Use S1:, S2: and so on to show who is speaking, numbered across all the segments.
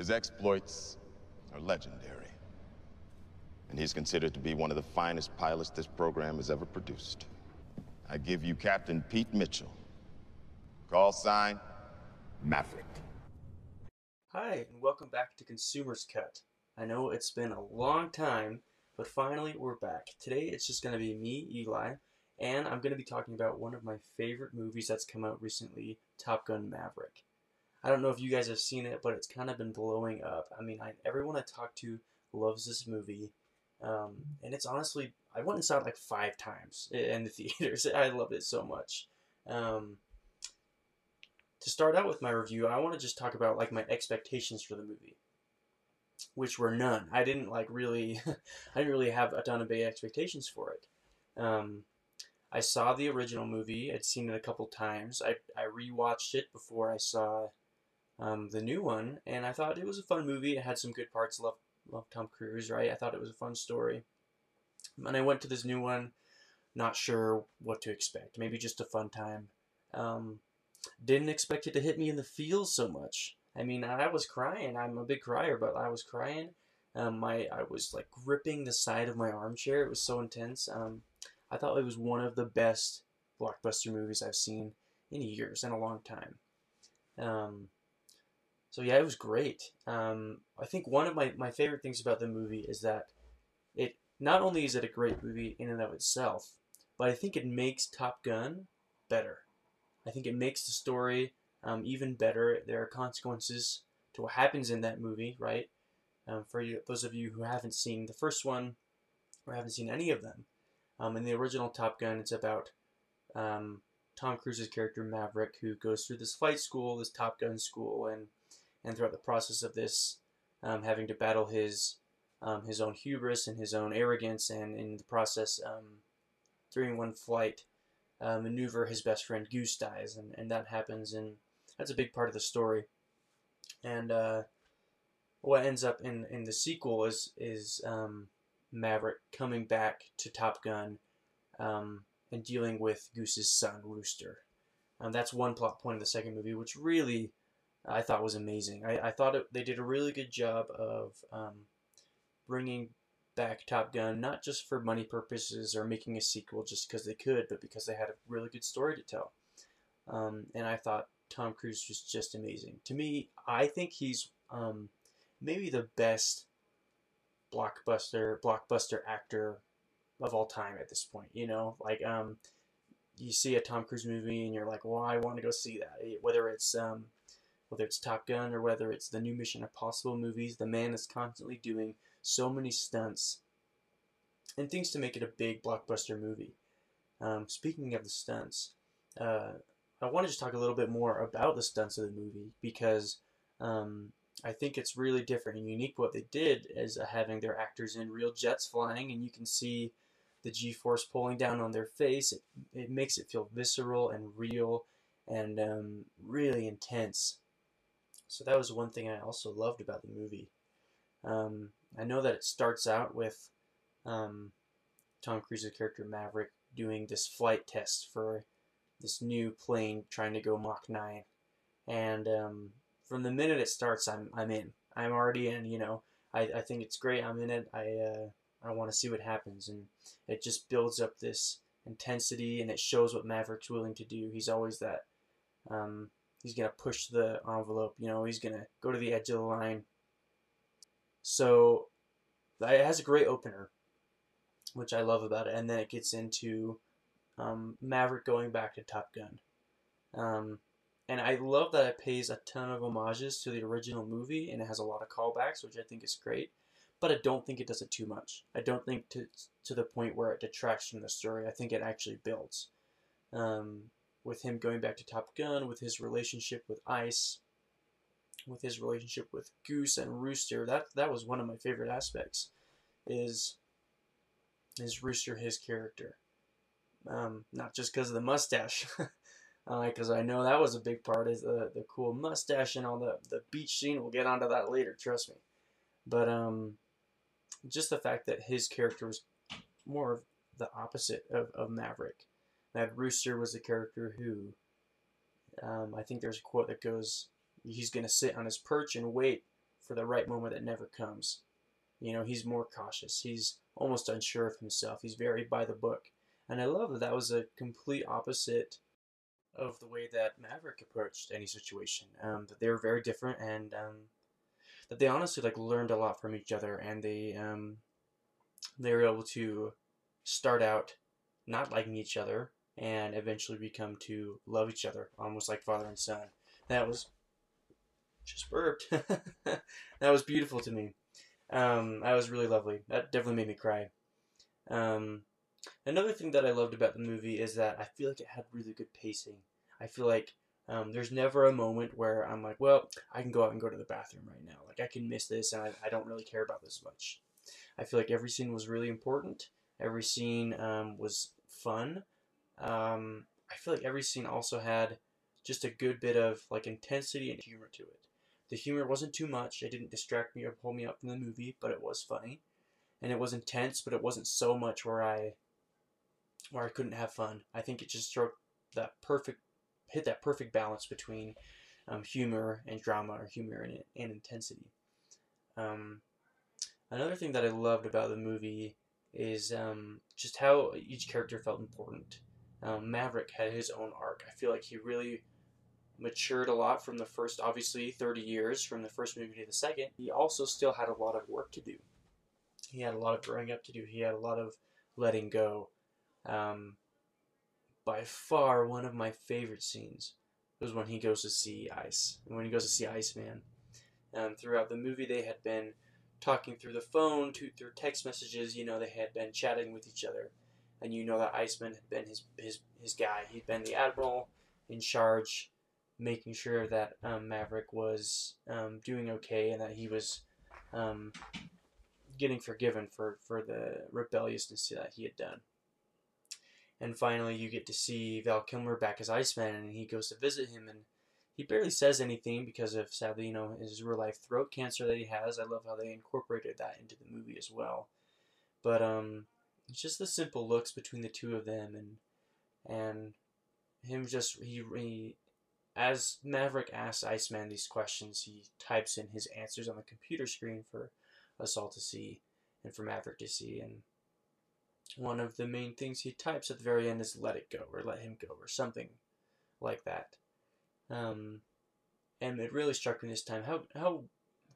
S1: His exploits are legendary. And he's considered to be one of the finest pilots this program has ever produced. I give you Captain Pete Mitchell. Call sign, Maverick.
S2: Hi, and welcome back to Consumer's Cut. I know it's been a long time, but finally we're back. Today it's just going to be me, Eli, and I'm going to be talking about one of my favorite movies that's come out recently, Top Gun Maverick. I don't know if you guys have seen it, but it's kind of been blowing up. I mean, I, everyone I talk to loves this movie, um, and it's honestly, I went and saw it like five times in the theaters. I loved it so much. Um, to start out with my review, I want to just talk about like my expectations for the movie, which were none. I didn't like really, I didn't really have a ton of big expectations for it. Um, I saw the original movie. I'd seen it a couple times. I I rewatched it before I saw um, the new one, and I thought it was a fun movie. It had some good parts. Love love Tom Cruise, right? I thought it was a fun story. And I went to this new one, not sure what to expect. Maybe just a fun time. Um, didn't expect it to hit me in the feels so much. I mean, I was crying. I'm a big crier, but I was crying. Um, my I was like gripping the side of my armchair. It was so intense. Um, I thought it was one of the best blockbuster movies I've seen in years, and a long time. Um, so yeah, it was great. Um, I think one of my, my favorite things about the movie is that it not only is it a great movie in and of itself, but I think it makes Top Gun better. I think it makes the story um, even better. There are consequences to what happens in that movie, right? Um, for you, those of you who haven't seen the first one or haven't seen any of them, um, in the original Top Gun, it's about um, Tom Cruise's character Maverick, who goes through this flight school, this Top Gun school, and and throughout the process of this, um, having to battle his um, his own hubris and his own arrogance, and in the process, um, during one flight, uh, maneuver his best friend Goose dies, and, and that happens, and that's a big part of the story. And uh, what ends up in, in the sequel is is um, Maverick coming back to Top Gun um, and dealing with Goose's son Rooster. Um, that's one plot point of the second movie, which really I thought was amazing. I, I thought it, they did a really good job of um, bringing back Top Gun, not just for money purposes or making a sequel just because they could, but because they had a really good story to tell. Um, and I thought Tom Cruise was just amazing. To me, I think he's um, maybe the best blockbuster blockbuster actor of all time at this point. You know, like um, you see a Tom Cruise movie and you're like, well, I want to go see that. Whether it's um, whether it's Top Gun or whether it's the new Mission Impossible movies, the man is constantly doing so many stunts and things to make it a big blockbuster movie. Um, speaking of the stunts, uh, I want to just talk a little bit more about the stunts of the movie because um, I think it's really different and unique. What they did is uh, having their actors in real jets flying, and you can see the G force pulling down on their face. It, it makes it feel visceral and real and um, really intense. So that was one thing I also loved about the movie. Um, I know that it starts out with um, Tom Cruise's character Maverick doing this flight test for this new plane trying to go Mach 9. And um, from the minute it starts, I'm, I'm in. I'm already in, you know. I, I think it's great. I'm in it. I, uh, I want to see what happens. And it just builds up this intensity and it shows what Maverick's willing to do. He's always that um, He's going to push the envelope. You know, he's going to go to the edge of the line. So it has a great opener, which I love about it. And then it gets into um, Maverick going back to Top Gun. Um, and I love that it pays a ton of homages to the original movie and it has a lot of callbacks, which I think is great. But I don't think it does it too much. I don't think to to the point where it detracts from the story. I think it actually builds. Um, with him going back to Top Gun, with his relationship with Ice, with his relationship with Goose and Rooster. That that was one of my favorite aspects. Is is Rooster his character? Um, not just because of the mustache, because uh, I know that was a big part. Is the the cool mustache and all the the beach scene. We'll get onto that later. Trust me. But um, just the fact that his character was more of the opposite of, of Maverick that Rooster was the character who, um, I think there's a quote that goes, he's going to sit on his perch and wait for the right moment that never comes. You know, he's more cautious. He's almost unsure of himself. He's very by the book. And I love that that was a complete opposite of the way that Maverick approached any situation. Um, that they were very different and um, that they honestly like learned a lot from each other and they um, they were able to start out not liking each other and eventually become to love each other, almost like father and son. That was just burped. that was beautiful to me. Um, that was really lovely. That definitely made me cry. Um, another thing that I loved about the movie is that I feel like it had really good pacing. I feel like um, there's never a moment where I'm like, well, I can go out and go to the bathroom right now. Like I can miss this, and I, I don't really care about this much. I feel like every scene was really important. Every scene um, was fun. Um, I feel like every scene also had just a good bit of like intensity and humor to it. The humor wasn't too much. It didn't distract me or pull me up from the movie, but it was funny, and it was intense, but it wasn't so much where I where I couldn't have fun. I think it just struck that perfect hit that perfect balance between um, humor and drama or humor and, and intensity. Um, another thing that I loved about the movie is um, just how each character felt important. Um, Maverick had his own arc. I feel like he really matured a lot from the first, obviously, 30 years from the first movie to the second. He also still had a lot of work to do. He had a lot of growing up to do. He had a lot of letting go. Um, by far, one of my favorite scenes was when he goes to see Ice. When he goes to see Iceman. Um, throughout the movie, they had been talking through the phone, to, through text messages. You know, they had been chatting with each other. And you know that Iceman had been his, his, his guy. He'd been the admiral in charge making sure that um, Maverick was um, doing okay and that he was um, getting forgiven for, for the rebelliousness that he had done. And finally, you get to see Val Kilmer back as Iceman, and he goes to visit him, and he barely says anything because of, sadly, you know, his real life throat cancer that he has. I love how they incorporated that into the movie as well. But um, it's just the simple looks between the two of them, and and him just he, he as Maverick asks Iceman these questions, he types in his answers on the computer screen for us all to see and for Maverick to see. And one of the main things he types at the very end is let it go or let him go or something like that. Um, and it really struck me this time how, how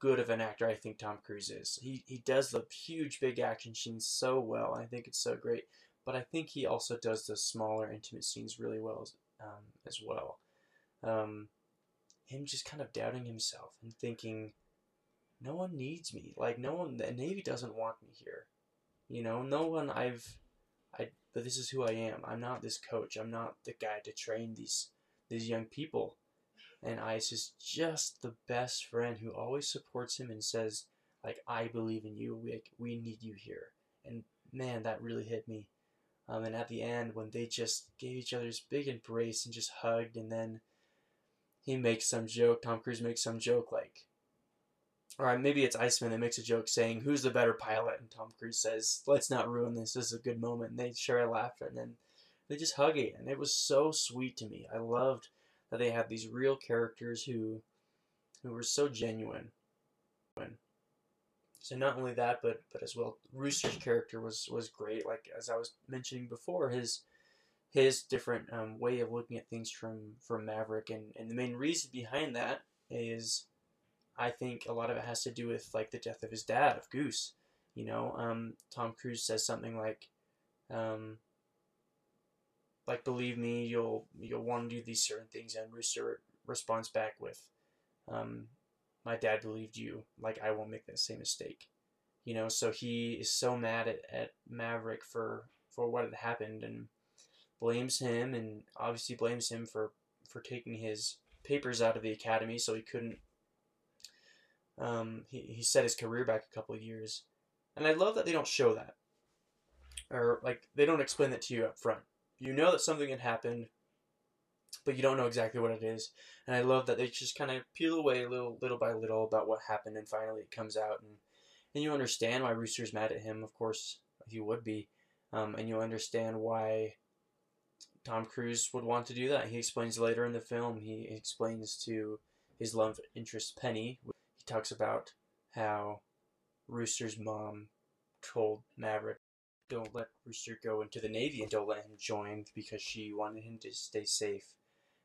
S2: good of an actor I think Tom Cruise is. He, he does the huge big action scenes so well. I think it's so great. But I think he also does the smaller intimate scenes really well um, as well um, him just kind of doubting himself and thinking, no one needs me. Like no one, the Navy doesn't want me here. You know, no one I've, I. But this is who I am. I'm not this coach. I'm not the guy to train these these young people. And Ice is just the best friend who always supports him and says, like, I believe in you. We we need you here. And man, that really hit me. Um, and at the end, when they just gave each other this big embrace and just hugged, and then he makes some joke. Tom Cruise makes some joke like, or maybe it's Iceman that makes a joke saying, "Who's the better pilot?" And Tom Cruise says, "Let's not ruin this. This is a good moment." And they share a laugh, and then they just hug it, and it was so sweet to me. I loved that they had these real characters who, who were so genuine. So not only that, but but as well, Rooster's character was was great. Like as I was mentioning before, his his different um, way of looking at things from from Maverick, and and the main reason behind that is, I think a lot of it has to do with like the death of his dad, of Goose. You know, um, Tom Cruise says something like, um, like believe me, you'll you'll want to do these certain things, and Rooster responds back with, um, my dad believed you, like I won't make that same mistake. You know, so he is so mad at, at Maverick for for what had happened and blames him and obviously blames him for for taking his papers out of the academy so he couldn't um, he, he set his career back a couple years. And i love that they don't show that. Or like they don't explain that to you up front you know that something had happened but you don't know exactly what it is. And i love that they just kind of peel away little little by little about what happened and finally it comes out and and you understand why rooster's mad at him. Of course he would be. Um, and you understand why Tom Cruise would want to do that. He explains later in the film, he explains to his love interest Penny, he talks about how Rooster's mom told Maverick, don't let Rooster go into the Navy and don't let him join because she wanted him to stay safe.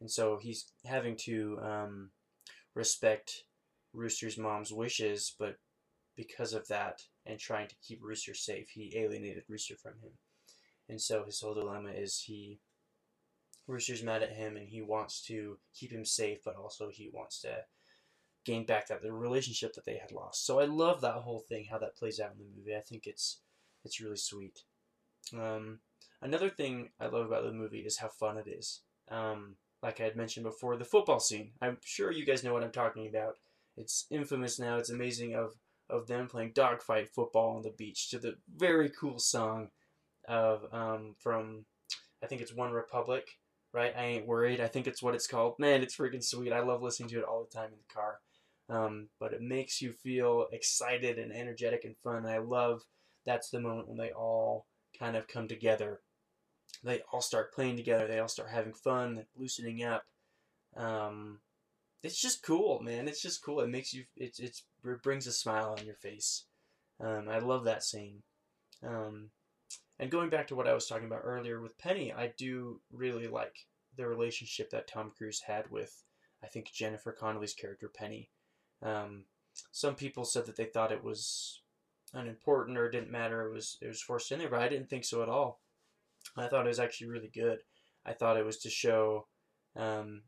S2: And so he's having to um, respect Rooster's mom's wishes, but because of that and trying to keep Rooster safe, he alienated Rooster from him. And so his whole dilemma is he Rooster's mad at him and he wants to keep him safe, but also he wants to gain back that the relationship that they had lost. So I love that whole thing, how that plays out in the movie. I think it's it's really sweet. Um, another thing I love about the movie is how fun it is. Um, like I had mentioned before, the football scene. I'm sure you guys know what I'm talking about. It's infamous now. It's amazing of of them playing dogfight football on the beach to the very cool song of um, from I think it's OneRepublic right? I ain't worried. I think it's what it's called. Man, it's freaking sweet. I love listening to it all the time in the car. Um, but it makes you feel excited and energetic and fun. And I love that's the moment when they all kind of come together. They all start playing together. They all start having fun, loosening up. Um, it's just cool, man. It's just cool. It makes you. It, it's, it brings a smile on your face. Um, I love that scene. Um, and going back to what I was talking about earlier with Penny, I do really like the relationship that Tom Cruise had with, I think, Jennifer Connelly's character, Penny. Um, some people said that they thought it was unimportant or didn't matter. It was it was forced in there, but I didn't think so at all. I thought it was actually really good. I thought it was to show um,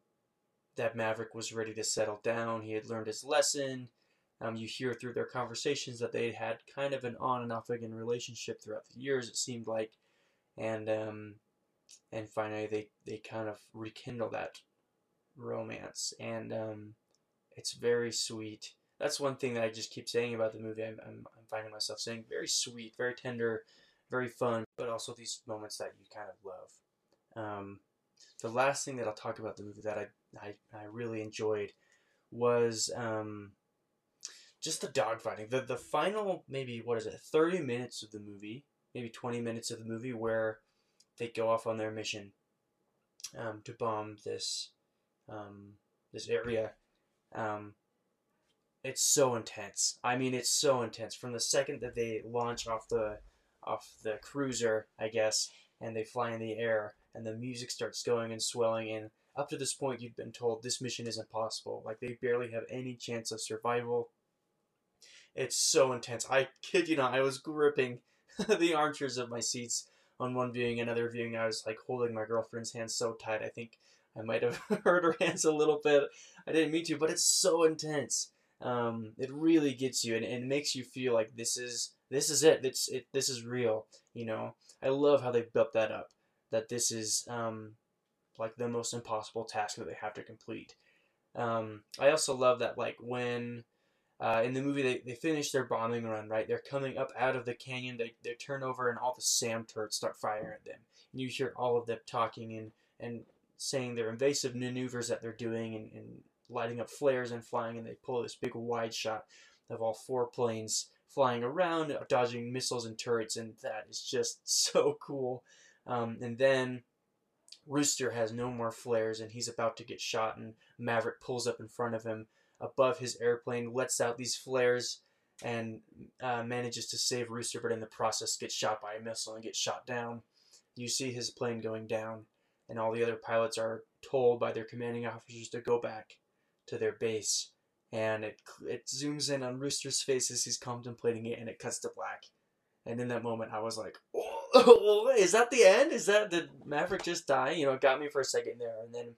S2: that Maverick was ready to settle down. He had learned his lesson. Um, you hear through their conversations that they had kind of an on and off again relationship throughout the years. It seemed like, and um, and finally they they kind of rekindle that romance, and um, it's very sweet. That's one thing that I just keep saying about the movie. I'm, I'm, I'm finding myself saying very sweet, very tender, very fun, but also these moments that you kind of love. Um, the last thing that I'll talk about the movie that I I, I really enjoyed was um, just the dogfighting. The the final maybe what is it, thirty minutes of the movie, maybe twenty minutes of the movie where they go off on their mission um, to bomb this um, this area. Um, it's so intense. I mean, it's so intense. From the second that they launch off the off the cruiser, I guess, and they fly in the air, and the music starts going and swelling, and up to this point, you've been told this mission is impossible. Like they barely have any chance of survival. It's so intense. I kid you not, I was gripping the armchairs of my seats on one viewing, another viewing. I was like holding my girlfriend's hand so tight. I think I might have hurt her hands a little bit. I didn't mean to, but it's so intense. Um, it really gets you and, and makes you feel like this is this is it. It's it. This is real. You know. I love how they built that up. That this is um, like the most impossible task that they have to complete. Um, I also love that like when uh, in the movie, they, they finish their bombing run, right? They're coming up out of the canyon, they, they turn over, and all the SAM turrets start firing at them. And you hear all of them talking and, and saying their invasive maneuvers that they're doing and, and lighting up flares and flying, and they pull this big wide shot of all four planes flying around, dodging missiles and turrets, and that is just so cool. Um, and then Rooster has no more flares, and he's about to get shot, and Maverick pulls up in front of him above his airplane, lets out these flares, and uh, manages to save Rooster, but in the process gets shot by a missile and gets shot down. You see his plane going down, and all the other pilots are told by their commanding officers to go back to their base. And it it zooms in on Rooster's face as he's contemplating it, and it cuts to black. And in that moment, I was like, "Oh, is that the end? Is that did Maverick just die?" You know, it got me for a second there, and then,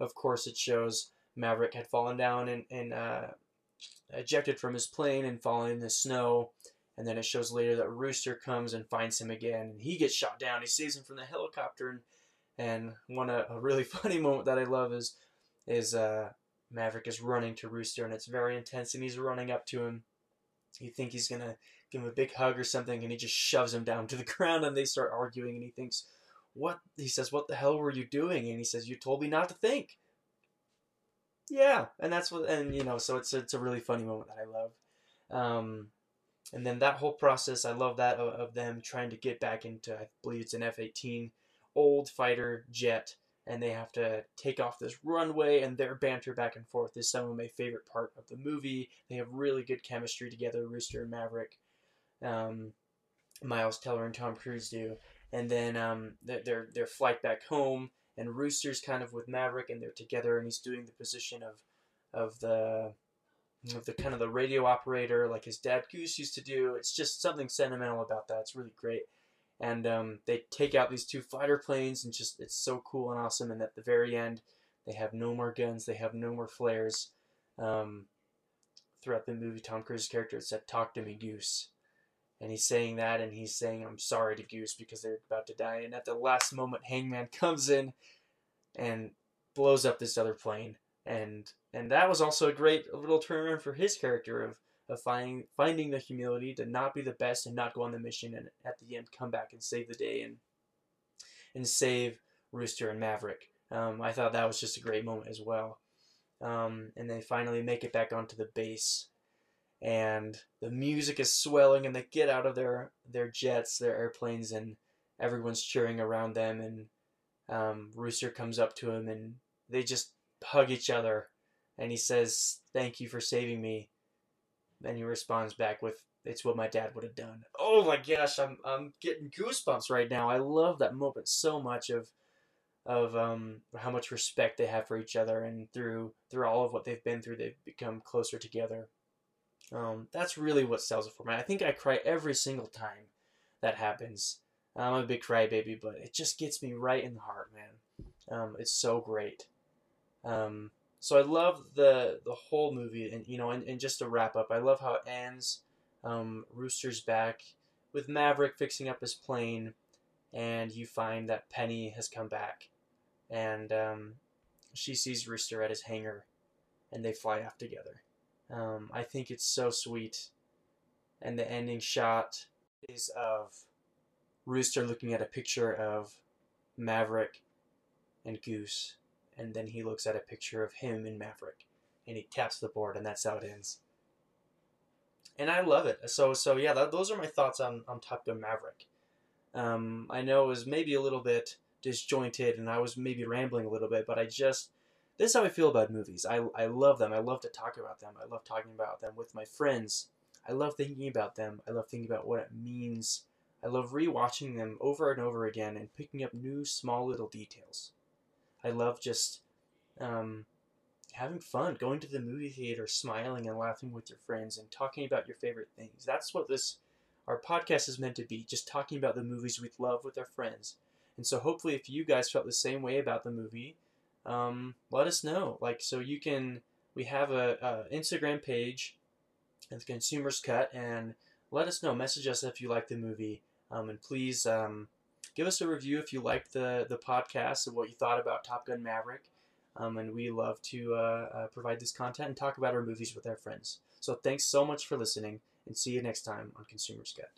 S2: of course, it shows Maverick had fallen down and, and uh, ejected from his plane and fallen in the snow. And then it shows later that Rooster comes and finds him again, and he gets shot down. He saves him from the helicopter, and, and one a, a really funny moment that I love is is uh, Maverick is running to Rooster, and it's very intense, and he's running up to him. You think he's gonna give him a big hug or something, and he just shoves him down to the ground, and they start arguing, and he thinks, "What?" He says, "What the hell were you doing?" And he says, "You told me not to think." Yeah, and that's what, and you know, so it's it's a really funny moment that I love. Um, and then that whole process, I love that of, of them trying to get back into, I believe it's an F eighteen, old fighter jet and they have to take off this runway, and their banter back and forth is some of my favorite part of the movie. They have really good chemistry together, Rooster and Maverick. Um, Miles Teller and Tom Cruise do, and then um, their their flight back home, and Rooster's kind of with Maverick, and they're together, and he's doing the position of of the of the kind of the radio operator like his dad Goose used to do. It's just something sentimental about that. It's really great. And um, they take out these two fighter planes, and just it's so cool and awesome. And at the very end, they have no more guns, they have no more flares. Um, throughout the movie, Tom Cruise's character said, "Talk to me, Goose," and he's saying that, and he's saying, "I'm sorry to Goose because they're about to die." And at the last moment, Hangman comes in and blows up this other plane and and that was also a great little turnaround for his character of of finding finding the humility to not be the best and not go on the mission and at the end come back and save the day and and save Rooster and Maverick. Um, I thought that was just a great moment as well. Um, and they finally make it back onto the base, and the music is swelling, and they get out of their their jets, their airplanes, and everyone's cheering around them. And um, Rooster comes up to him, and they just hug each other and he says, Thank you for saving me. And he responds back with, It's what my dad would have done. Oh my gosh, I'm I'm getting goosebumps right now. I love that moment so much of of um, how much respect they have for each other and through through all of what they've been through they've become closer together. Um, that's really what sells it for me. I think I cry every single time that happens. I'm a big crybaby, but it just gets me right in the heart, man. Um, it's so great. Um, so I love the the whole movie, and you know, and, and just to wrap up, I love how it ends. Um, Rooster's back with Maverick fixing up his plane, and you find that Penny has come back, and um, she sees Rooster at his hangar, and they fly off together. Um, I think it's so sweet, and the ending shot is of Rooster looking at a picture of Maverick and Goose and then he looks at a picture of him in Maverick, and he taps the board, and that's how it ends. And I love it. So so yeah, that, those are my thoughts on on Top Gun Maverick. Um, I know it was maybe a little bit disjointed, and I was maybe rambling a little bit, but I just this is how I feel about movies. I I love them. I love to talk about them. I love talking about them with my friends. I love thinking about them. I love thinking about what it means. I love rewatching them over and over again and picking up new small little details. I love just um, having fun, going to the movie theater, smiling and laughing with your friends, and talking about your favorite things. That's what this our podcast is meant to be. Just talking about the movies we love with our friends. And so hopefully, if you guys felt the same way about the movie, um, let us know. Like so, you can. We have a, a Instagram page, the Consumers Cut, and let us know. Message us if you like the movie, um, and please. Um, give us a review if you liked the the podcast and what you thought about Top Gun Maverick. Um, and we love to uh, uh, provide this content and talk about our movies with our friends. So thanks so much for listening, and see you next time on Consumers Cut.